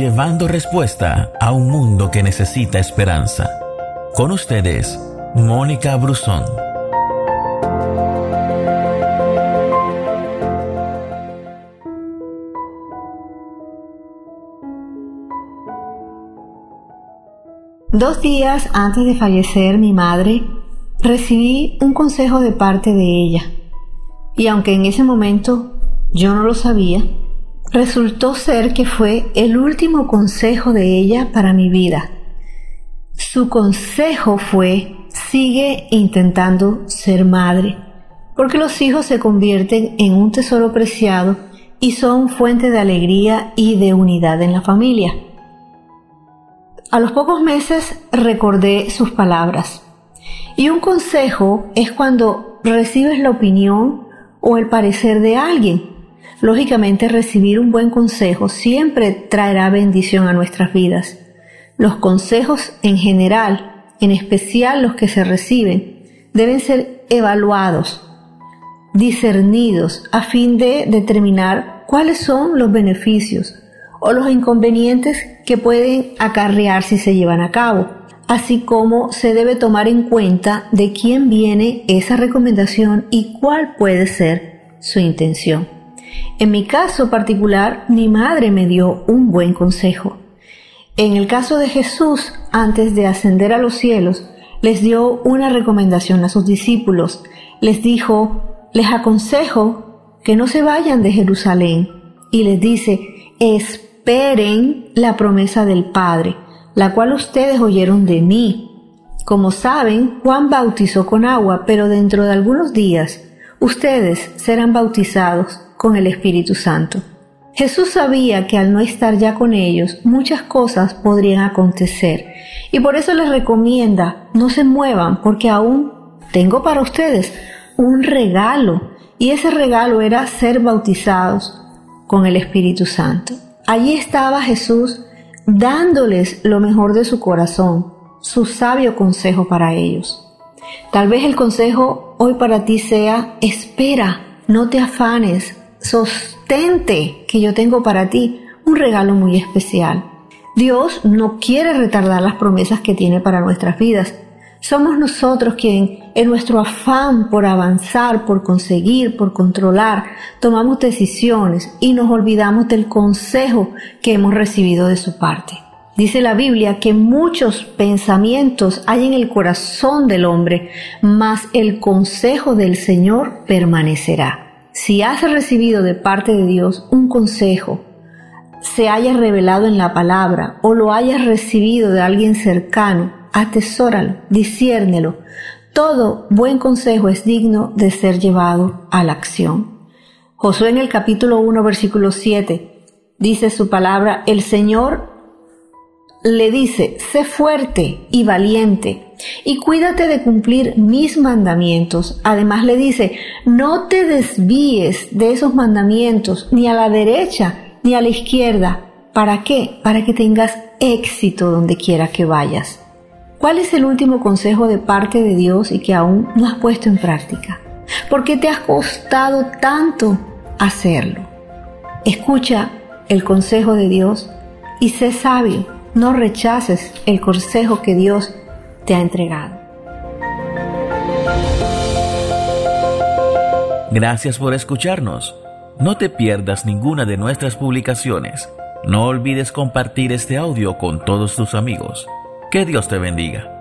llevando respuesta a un mundo que necesita esperanza. Con ustedes, Mónica Brusón. Dos días antes de fallecer mi madre, recibí un consejo de parte de ella. Y aunque en ese momento yo no lo sabía, resultó ser que fue el último consejo de ella para mi vida. Su consejo fue, sigue intentando ser madre, porque los hijos se convierten en un tesoro preciado y son fuente de alegría y de unidad en la familia. A los pocos meses recordé sus palabras. Y un consejo es cuando recibes la opinión o el parecer de alguien Lógicamente recibir un buen consejo siempre traerá bendición a nuestras vidas. Los consejos en general, en especial los que se reciben, deben ser evaluados, discernidos, a fin de determinar cuáles son los beneficios o los inconvenientes que pueden acarrear si se llevan a cabo, así como se debe tomar en cuenta de quién viene esa recomendación y cuál puede ser su intención. En mi caso particular, mi madre me dio un buen consejo. En el caso de Jesús, antes de ascender a los cielos, les dio una recomendación a sus discípulos. Les dijo, les aconsejo que no se vayan de Jerusalén. Y les dice, esperen la promesa del Padre, la cual ustedes oyeron de mí. Como saben, Juan bautizó con agua, pero dentro de algunos días ustedes serán bautizados con el Espíritu Santo. Jesús sabía que al no estar ya con ellos, muchas cosas podrían acontecer y por eso les recomienda, no se muevan porque aún tengo para ustedes un regalo y ese regalo era ser bautizados con el Espíritu Santo. Allí estaba Jesús dándoles lo mejor de su corazón, su sabio consejo para ellos. Tal vez el consejo hoy para ti sea, espera, no te afanes, sostente que yo tengo para ti un regalo muy especial. Dios no quiere retardar las promesas que tiene para nuestras vidas. Somos nosotros quien, en nuestro afán por avanzar, por conseguir, por controlar, tomamos decisiones y nos olvidamos del consejo que hemos recibido de su parte. Dice la Biblia que muchos pensamientos hay en el corazón del hombre, mas el consejo del Señor permanecerá si has recibido de parte de Dios un consejo, se haya revelado en la palabra o lo hayas recibido de alguien cercano, atesóralo, disciérnelo. Todo buen consejo es digno de ser llevado a la acción. Josué en el capítulo 1, versículo 7, dice su palabra, el Señor le dice, sé fuerte y valiente y cuídate de cumplir mis mandamientos. Además le dice, no te desvíes de esos mandamientos ni a la derecha ni a la izquierda. ¿Para qué? Para que tengas éxito donde quiera que vayas. ¿Cuál es el último consejo de parte de Dios y que aún no has puesto en práctica? ¿Por qué te ha costado tanto hacerlo? Escucha el consejo de Dios y sé sabio no rechaces el consejo que Dios te ha entregado. Gracias por escucharnos. No te pierdas ninguna de nuestras publicaciones. No olvides compartir este audio con todos tus amigos. Que Dios te bendiga.